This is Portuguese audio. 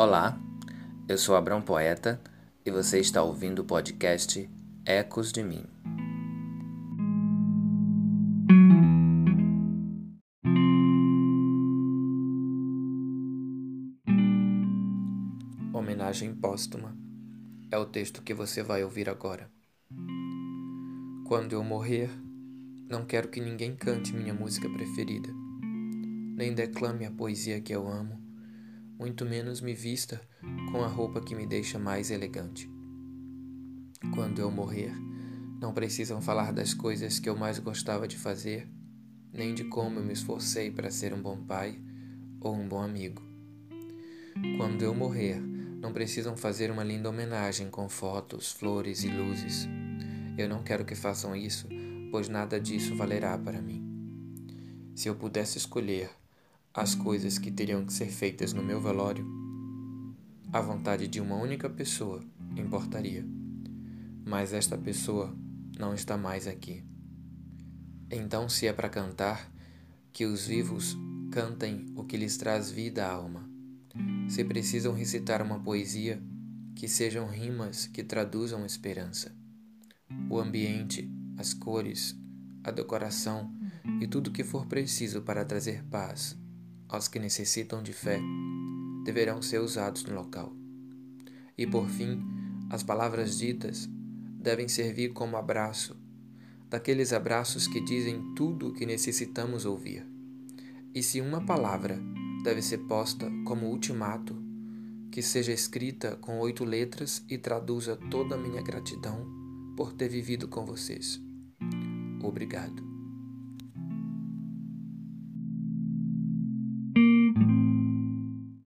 Olá, eu sou Abrão Poeta e você está ouvindo o podcast Ecos de Mim. Homenagem póstuma é o texto que você vai ouvir agora. Quando eu morrer, não quero que ninguém cante minha música preferida, nem declame a poesia que eu amo muito menos me vista com a roupa que me deixa mais elegante. Quando eu morrer, não precisam falar das coisas que eu mais gostava de fazer, nem de como eu me esforcei para ser um bom pai ou um bom amigo. Quando eu morrer, não precisam fazer uma linda homenagem com fotos, flores e luzes. Eu não quero que façam isso, pois nada disso valerá para mim. Se eu pudesse escolher, as coisas que teriam que ser feitas no meu velório, a vontade de uma única pessoa importaria. Mas esta pessoa não está mais aqui. Então, se é para cantar, que os vivos cantem o que lhes traz vida à alma. Se precisam recitar uma poesia, que sejam rimas que traduzam esperança. O ambiente, as cores, a decoração e tudo que for preciso para trazer paz aos que necessitam de fé deverão ser usados no local. E por fim, as palavras ditas devem servir como abraço, daqueles abraços que dizem tudo o que necessitamos ouvir. E se uma palavra deve ser posta como ultimato, que seja escrita com oito letras e traduza toda a minha gratidão por ter vivido com vocês. Obrigado.